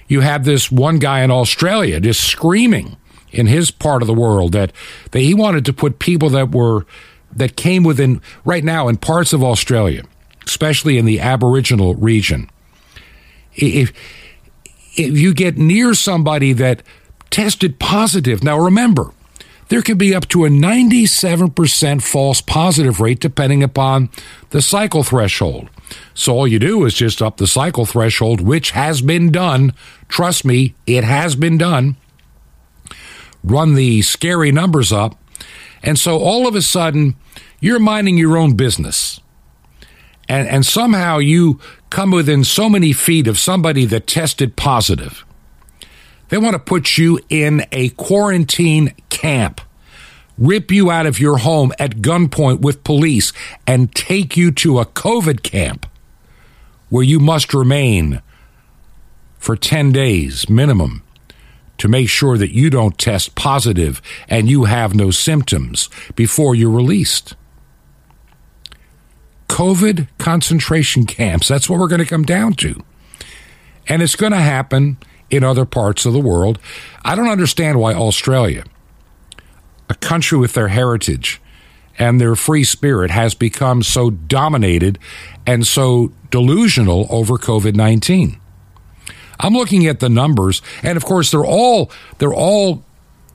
you have this one guy in Australia just screaming in his part of the world that, that he wanted to put people that were that came within right now in parts of Australia, especially in the Aboriginal region. If if you get near somebody that tested positive, now remember, there can be up to a 97% false positive rate depending upon the cycle threshold. So all you do is just up the cycle threshold, which has been done. Trust me, it has been done. Run the scary numbers up. And so all of a sudden, you're minding your own business. And, and somehow you come within so many feet of somebody that tested positive. They want to put you in a quarantine camp, rip you out of your home at gunpoint with police, and take you to a COVID camp where you must remain for 10 days minimum to make sure that you don't test positive and you have no symptoms before you're released. COVID concentration camps, that's what we're going to come down to. And it's going to happen in other parts of the world. I don't understand why Australia, a country with their heritage and their free spirit, has become so dominated and so delusional over COVID 19. I'm looking at the numbers, and of course, they're all, they're all,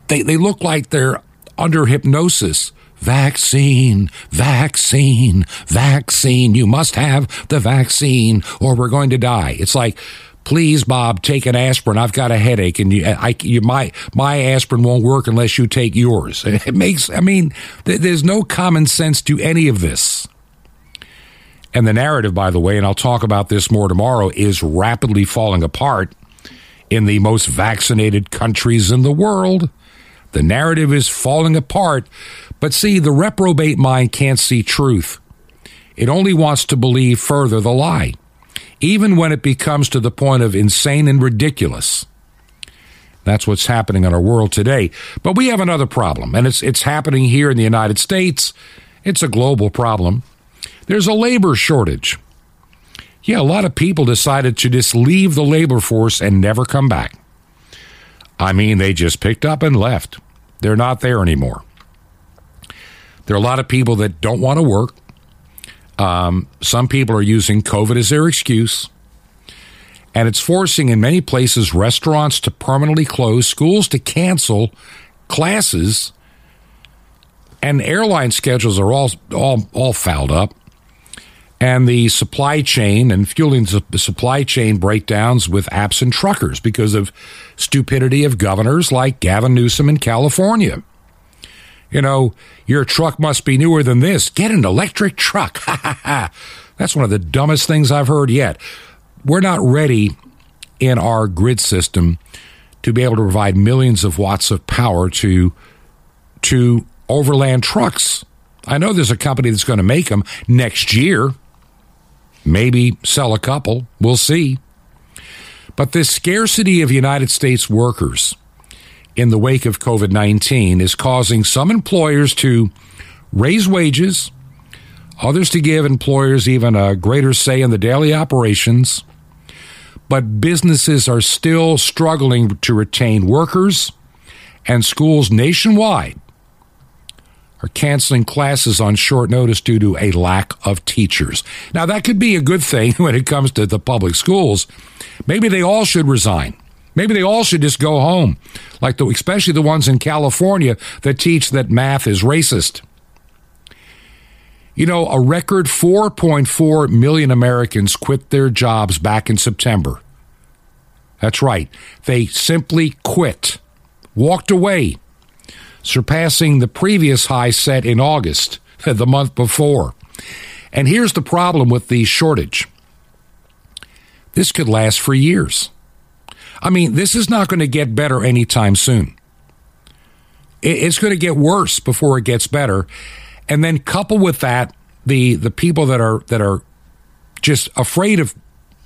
they, they look like they're under hypnosis. Vaccine, vaccine, vaccine. You must have the vaccine or we're going to die. It's like, please, Bob, take an aspirin. I've got a headache, and you, I, you, my my aspirin won't work unless you take yours. It makes. I mean, th- there's no common sense to any of this. And the narrative, by the way, and I'll talk about this more tomorrow, is rapidly falling apart in the most vaccinated countries in the world. The narrative is falling apart. But see, the reprobate mind can't see truth. It only wants to believe further the lie, even when it becomes to the point of insane and ridiculous. That's what's happening in our world today. But we have another problem, and it's, it's happening here in the United States. It's a global problem. There's a labor shortage. Yeah, a lot of people decided to just leave the labor force and never come back. I mean, they just picked up and left. They're not there anymore. There are a lot of people that don't want to work. Um, some people are using COVID as their excuse. And it's forcing, in many places, restaurants to permanently close, schools to cancel classes, and airline schedules are all, all, all fouled up and the supply chain and fueling the supply chain breakdowns with absent truckers because of stupidity of governors like Gavin Newsom in California. You know, your truck must be newer than this. Get an electric truck. That's one of the dumbest things I've heard yet. We're not ready in our grid system to be able to provide millions of watts of power to to overland trucks. I know there's a company that's going to make them next year maybe sell a couple. We'll see. But this scarcity of United States workers in the wake of COVID 19 is causing some employers to raise wages, others to give employers even a greater say in the daily operations. But businesses are still struggling to retain workers, and schools nationwide are canceling classes on short notice due to a lack of teachers. Now, that could be a good thing when it comes to the public schools. Maybe they all should resign. Maybe they all should just go home, like the, especially the ones in California that teach that math is racist. You know, a record 4.4 million Americans quit their jobs back in September. That's right. They simply quit, walked away surpassing the previous high set in August, the month before. And here's the problem with the shortage this could last for years. I mean, this is not going to get better anytime soon. It's going to get worse before it gets better. And then couple with that the the people that are that are just afraid of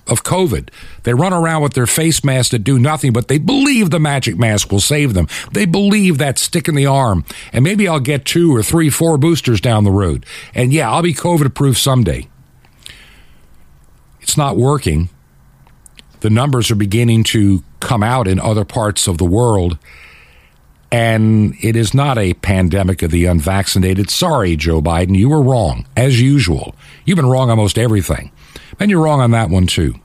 of COVID. They run around with their face masks that do nothing, but they believe the magic mask will save them. They believe that stick in the arm. And maybe I'll get two or three, four boosters down the road. And yeah, I'll be COVID proof someday. It's not working. The numbers are beginning to come out in other parts of the world. And it is not a pandemic of the unvaccinated. Sorry, Joe Biden, you were wrong, as usual. You've been wrong on everything. And you're wrong on that one, too.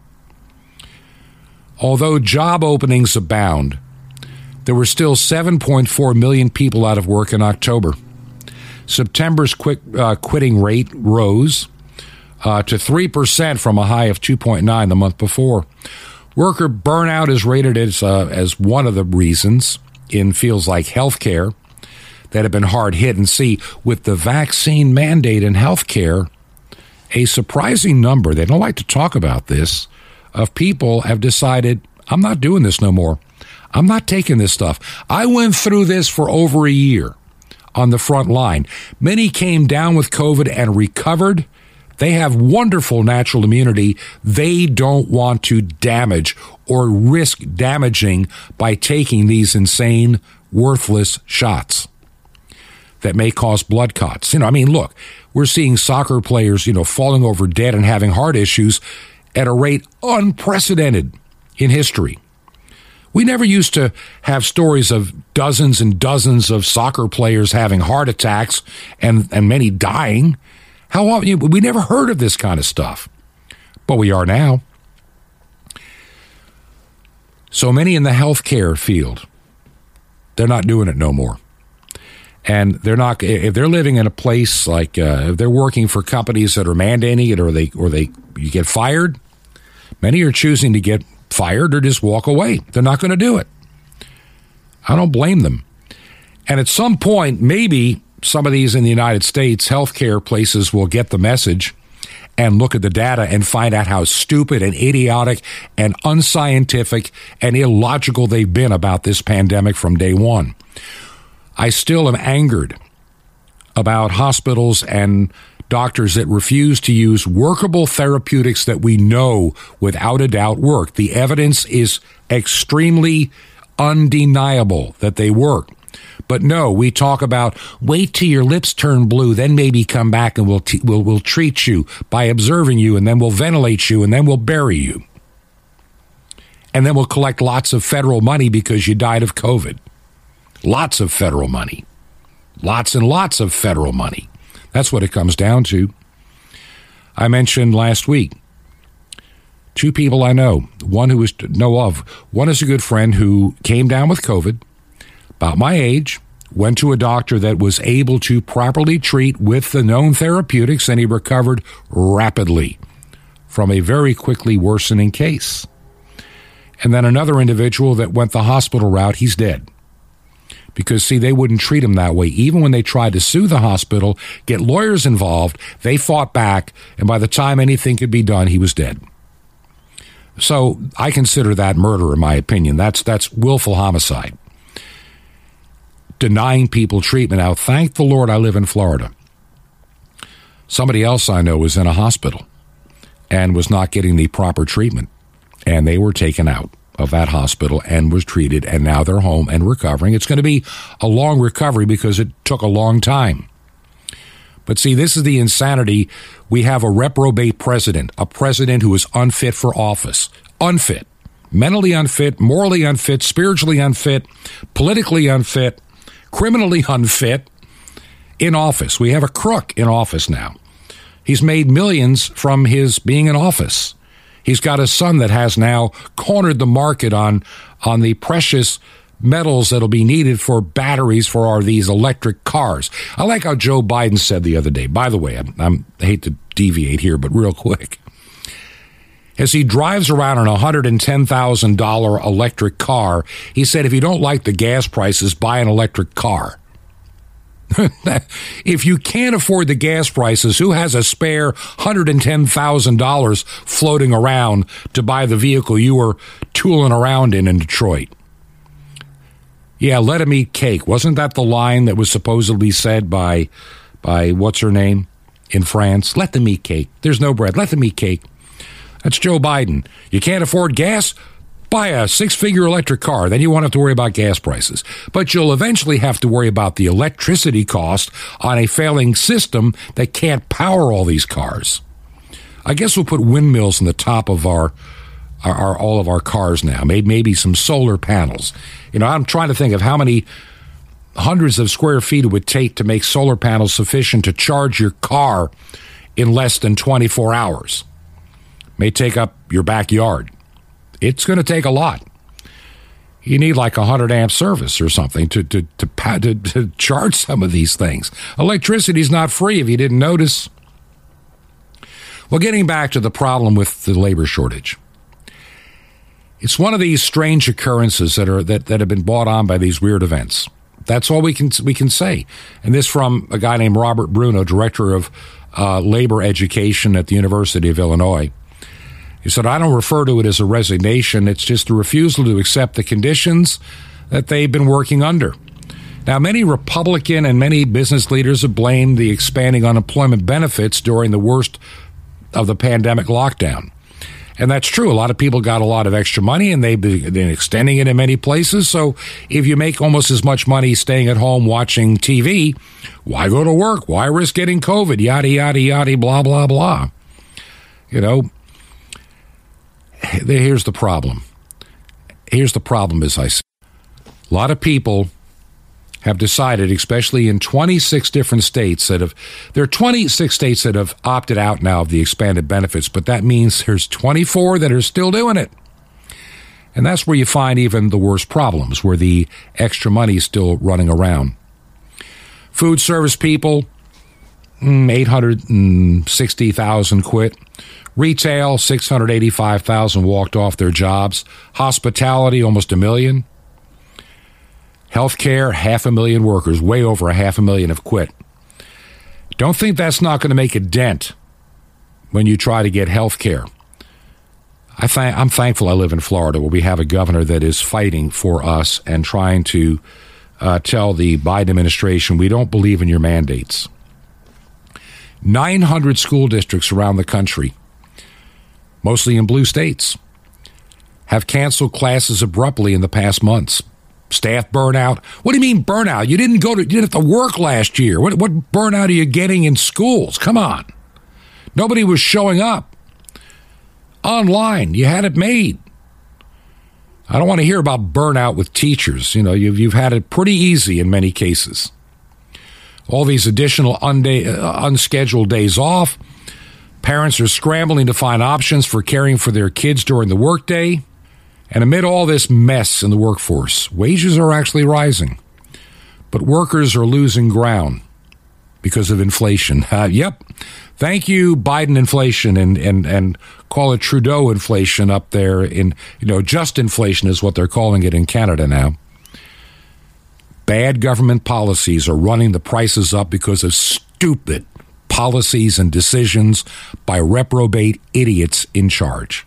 Although job openings abound, there were still 7.4 million people out of work in October. September's quick, uh, quitting rate rose uh, to 3% from a high of 2.9 the month before. Worker burnout is rated as, uh, as one of the reasons in fields like healthcare that have been hard hit. And see, with the vaccine mandate in healthcare, a surprising number, they don't like to talk about this, of people have decided, I'm not doing this no more. I'm not taking this stuff. I went through this for over a year on the front line. Many came down with COVID and recovered. They have wonderful natural immunity. They don't want to damage or risk damaging by taking these insane, worthless shots that may cause blood clots. You know, I mean, look, we're seeing soccer players, you know, falling over dead and having heart issues at a rate unprecedented in history. We never used to have stories of dozens and dozens of soccer players having heart attacks and, and many dying. How often? We never heard of this kind of stuff, but we are now. So many in the healthcare field, they're not doing it no more. And they're not if they're living in a place like uh, if they're working for companies that are mandating it, or they or they you get fired. Many are choosing to get fired or just walk away. They're not going to do it. I don't blame them. And at some point, maybe some of these in the United States healthcare places will get the message and look at the data and find out how stupid and idiotic and unscientific and illogical they've been about this pandemic from day one. I still am angered about hospitals and doctors that refuse to use workable therapeutics that we know without a doubt work. The evidence is extremely undeniable that they work. But no, we talk about wait till your lips turn blue, then maybe come back and we'll, t- we'll, we'll treat you by observing you, and then we'll ventilate you, and then we'll bury you. And then we'll collect lots of federal money because you died of COVID. Lots of federal money. Lots and lots of federal money. That's what it comes down to. I mentioned last week two people I know, one who is know of. One is a good friend who came down with COVID, about my age, went to a doctor that was able to properly treat with the known therapeutics, and he recovered rapidly from a very quickly worsening case. And then another individual that went the hospital route, he's dead. Because see they wouldn't treat him that way. Even when they tried to sue the hospital get lawyers involved they fought back and by the time anything could be done he was dead. So i consider that murder in my opinion. That's that's willful homicide denying people treatment now thank the lord i live in florida somebody else i know was in a hospital and was not getting the proper treatment and they were taken out of that hospital and was treated, and now they're home and recovering. It's going to be a long recovery because it took a long time. But see, this is the insanity. We have a reprobate president, a president who is unfit for office, unfit, mentally unfit, morally unfit, spiritually unfit, politically unfit, criminally unfit in office. We have a crook in office now. He's made millions from his being in office. He's got a son that has now cornered the market on on the precious metals that'll be needed for batteries for our these electric cars. I like how Joe Biden said the other day. By the way, I'm, I'm, I hate to deviate here, but real quick. As he drives around in a $110,000 electric car, he said, if you don't like the gas prices, buy an electric car. if you can't afford the gas prices, who has a spare $110,000 floating around to buy the vehicle you were tooling around in in Detroit? Yeah, let him eat cake. Wasn't that the line that was supposedly said by by what's her name in France? Let them eat cake. There's no bread. Let them eat cake. That's Joe Biden. You can't afford gas? buy a six figure electric car, then you won't have to worry about gas prices. But you'll eventually have to worry about the electricity cost on a failing system that can't power all these cars. I guess we'll put windmills on the top of our are all of our cars now. Maybe, maybe some solar panels. You know, I'm trying to think of how many hundreds of square feet it would take to make solar panels sufficient to charge your car in less than 24 hours. May take up your backyard. It's going to take a lot. You need like a 100 amp service or something to, to, to, to, to charge some of these things. Electricity is not free if you didn't notice. Well, getting back to the problem with the labor shortage. It's one of these strange occurrences that are that, that have been bought on by these weird events. That's all we can we can say. And this from a guy named Robert Bruno, director of uh, labor education at the University of Illinois. He said, "I don't refer to it as a resignation. It's just a refusal to accept the conditions that they've been working under." Now, many Republican and many business leaders have blamed the expanding unemployment benefits during the worst of the pandemic lockdown. And that's true. A lot of people got a lot of extra money and they've been extending it in many places. So if you make almost as much money staying at home watching TV, why go to work? Why risk getting COVID? Yada, yada, yada, blah, blah, blah. You know, here's the problem. Here's the problem, as I say. A lot of people have decided, especially in 26 different states that have, there are 26 states that have opted out now of the expanded benefits, but that means there's 24 that are still doing it. And that's where you find even the worst problems, where the extra money is still running around. Food service people, 860,000 quit. Retail, 685,000 walked off their jobs. Hospitality, almost a million. Healthcare, half a million workers, way over a half a million have quit. Don't think that's not going to make a dent when you try to get health care. I th- I'm thankful I live in Florida where we have a governor that is fighting for us and trying to uh, tell the Biden administration we don't believe in your mandates. 900 school districts around the country, mostly in blue states, have canceled classes abruptly in the past months staff burnout. What do you mean burnout? You didn't go to you didn't have to work last year. What what burnout are you getting in schools? Come on. Nobody was showing up. Online, you had it made. I don't want to hear about burnout with teachers. You know, you've you've had it pretty easy in many cases. All these additional unday, uh, unscheduled days off. Parents are scrambling to find options for caring for their kids during the workday. And amid all this mess in the workforce, wages are actually rising, but workers are losing ground because of inflation. Uh, yep. Thank you, Biden inflation, and, and, and call it Trudeau inflation up there. In you know, just inflation is what they're calling it in Canada now. Bad government policies are running the prices up because of stupid policies and decisions by reprobate idiots in charge.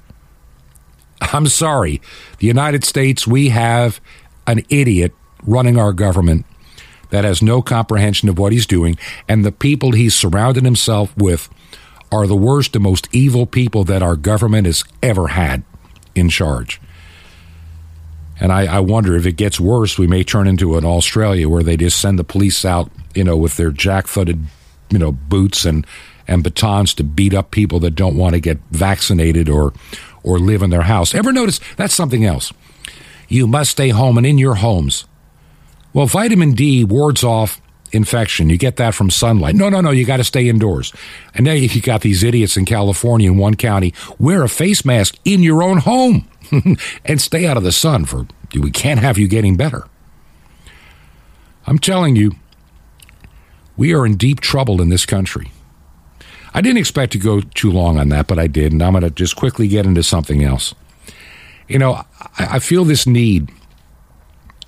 I'm sorry. The United States, we have an idiot running our government that has no comprehension of what he's doing, and the people he's surrounded himself with are the worst and most evil people that our government has ever had in charge. And I, I, wonder if it gets worse, we may turn into an Australia where they just send the police out, you know, with their jack-footed, you know, boots and and batons to beat up people that don't want to get vaccinated or or live in their house. Ever notice that's something else? You must stay home and in your homes. Well, vitamin D wards off infection. You get that from sunlight. No, no, no, you got to stay indoors. And now you got these idiots in California in one county wear a face mask in your own home and stay out of the sun for we can't have you getting better. I'm telling you, we are in deep trouble in this country. I didn't expect to go too long on that, but I did, and I'm going to just quickly get into something else. You know, I, I feel this need,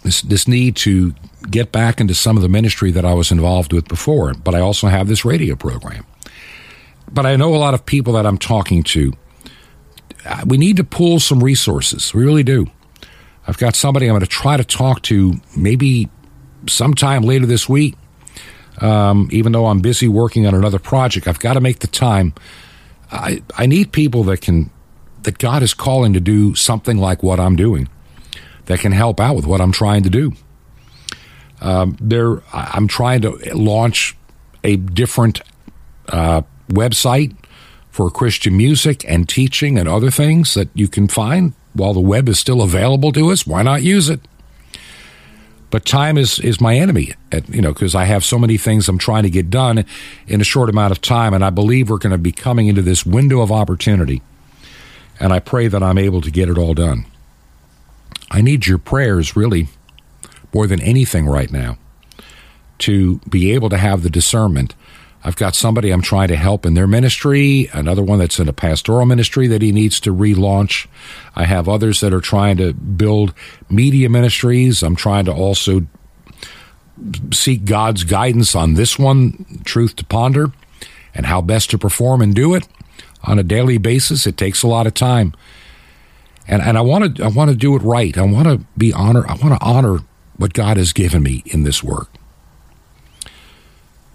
this this need to get back into some of the ministry that I was involved with before, but I also have this radio program. But I know a lot of people that I'm talking to. We need to pull some resources. We really do. I've got somebody I'm going to try to talk to maybe sometime later this week um, even though I'm busy working on another project, I've got to make the time. I I need people that can that God is calling to do something like what I'm doing, that can help out with what I'm trying to do. Um, there, I'm trying to launch a different uh, website for Christian music and teaching and other things that you can find while the web is still available to us. Why not use it? But time is, is my enemy, you know, because I have so many things I'm trying to get done in a short amount of time. And I believe we're going to be coming into this window of opportunity. And I pray that I'm able to get it all done. I need your prayers, really, more than anything right now, to be able to have the discernment. I've got somebody I'm trying to help in their ministry, another one that's in a pastoral ministry that he needs to relaunch. I have others that are trying to build media ministries. I'm trying to also seek God's guidance on this one, truth to ponder, and how best to perform and do it on a daily basis. It takes a lot of time and and I want to I want to do it right. I want to be honor. I want to honor what God has given me in this work.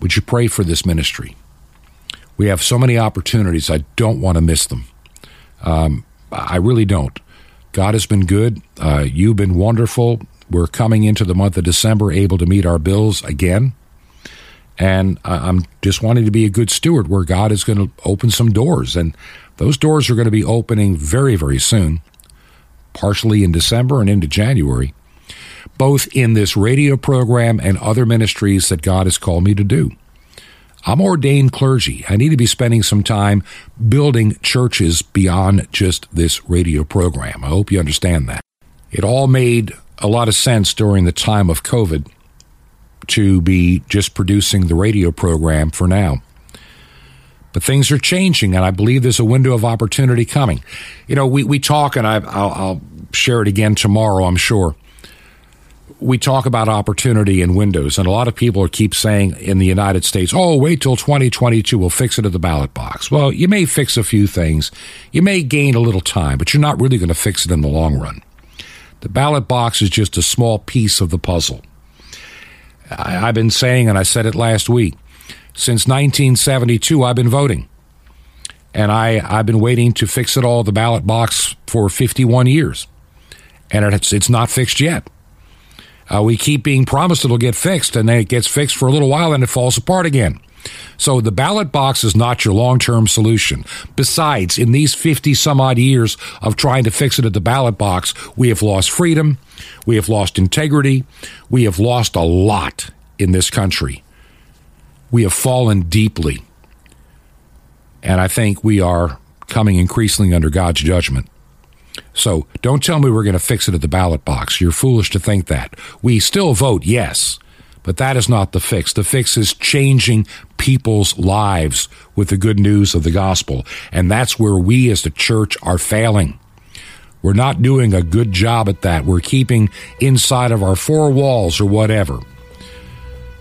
Would you pray for this ministry? We have so many opportunities. I don't want to miss them. Um, I really don't. God has been good. Uh, you've been wonderful. We're coming into the month of December able to meet our bills again. And I'm just wanting to be a good steward where God is going to open some doors. And those doors are going to be opening very, very soon partially in December and into January, both in this radio program and other ministries that God has called me to do. I'm ordained clergy. I need to be spending some time building churches beyond just this radio program. I hope you understand that. It all made a lot of sense during the time of COVID to be just producing the radio program for now. But things are changing, and I believe there's a window of opportunity coming. You know, we, we talk, and I, I'll, I'll share it again tomorrow, I'm sure. We talk about opportunity and windows, and a lot of people keep saying in the United States, oh, wait till 2022, we'll fix it at the ballot box. Well, you may fix a few things, you may gain a little time, but you're not really going to fix it in the long run. The ballot box is just a small piece of the puzzle. I, I've been saying, and I said it last week, since 1972, I've been voting. And I, I've been waiting to fix it all, the ballot box, for 51 years. And it's, it's not fixed yet. Uh, we keep being promised it'll get fixed, and then it gets fixed for a little while, and it falls apart again. So the ballot box is not your long term solution. Besides, in these 50 some odd years of trying to fix it at the ballot box, we have lost freedom, we have lost integrity, we have lost a lot in this country we have fallen deeply. And I think we are coming increasingly under God's judgment. So don't tell me we're going to fix it at the ballot box. You're foolish to think that. We still vote yes, but that is not the fix. The fix is changing people's lives with the good news of the gospel. And that's where we as the church are failing. We're not doing a good job at that. We're keeping inside of our four walls or whatever.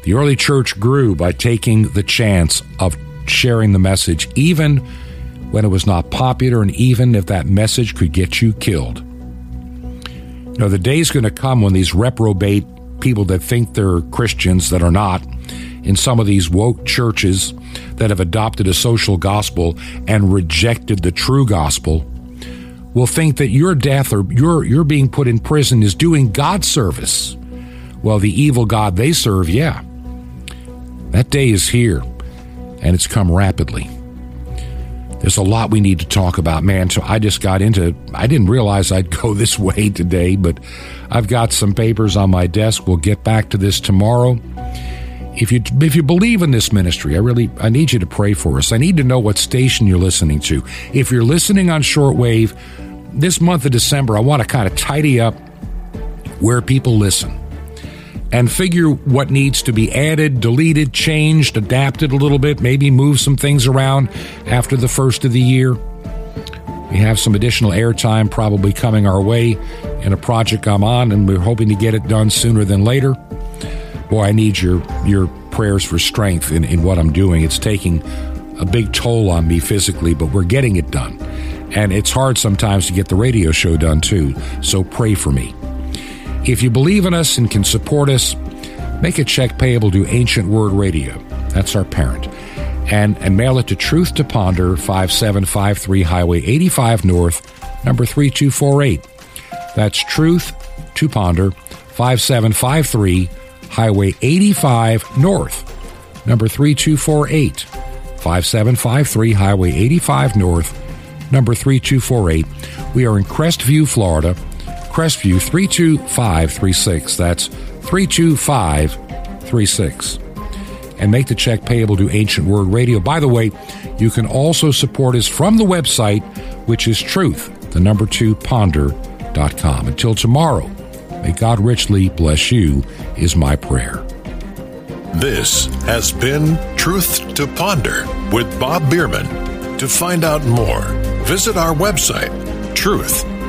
The early church grew by taking the chance of sharing the message, even when it was not popular and even if that message could get you killed. You know, the day's going to come when these reprobate people that think they're Christians that are not in some of these woke churches that have adopted a social gospel and rejected the true gospel will think that your death or your your being put in prison is doing God service. Well, the evil God they serve, yeah. That day is here, and it's come rapidly. There's a lot we need to talk about, man. So I just got into I didn't realize I'd go this way today, but I've got some papers on my desk. We'll get back to this tomorrow. If you if you believe in this ministry, I really I need you to pray for us. I need to know what station you're listening to. If you're listening on shortwave, this month of December, I want to kind of tidy up where people listen and figure what needs to be added, deleted, changed, adapted a little bit, maybe move some things around after the first of the year. We have some additional airtime probably coming our way in a project I'm on, and we're hoping to get it done sooner than later. Boy, I need your your prayers for strength in, in what I'm doing. It's taking a big toll on me physically, but we're getting it done. And it's hard sometimes to get the radio show done too, so pray for me. If you believe in us and can support us, make a check payable to Ancient Word Radio. That's our parent. And, and mail it to Truth to Ponder, 5753 Highway 85 North, number 3248. That's Truth to Ponder, 5753 Highway 85 North, number 3248. 5753 Highway 85 North, number 3248. We are in Crestview, Florida. Crestview 32536. That's 32536. And make the check payable to Ancient Word Radio. By the way, you can also support us from the website, which is truth, the number two ponder.com. Until tomorrow, may God richly bless you, is my prayer. This has been Truth to Ponder with Bob Bierman. To find out more, visit our website, truth,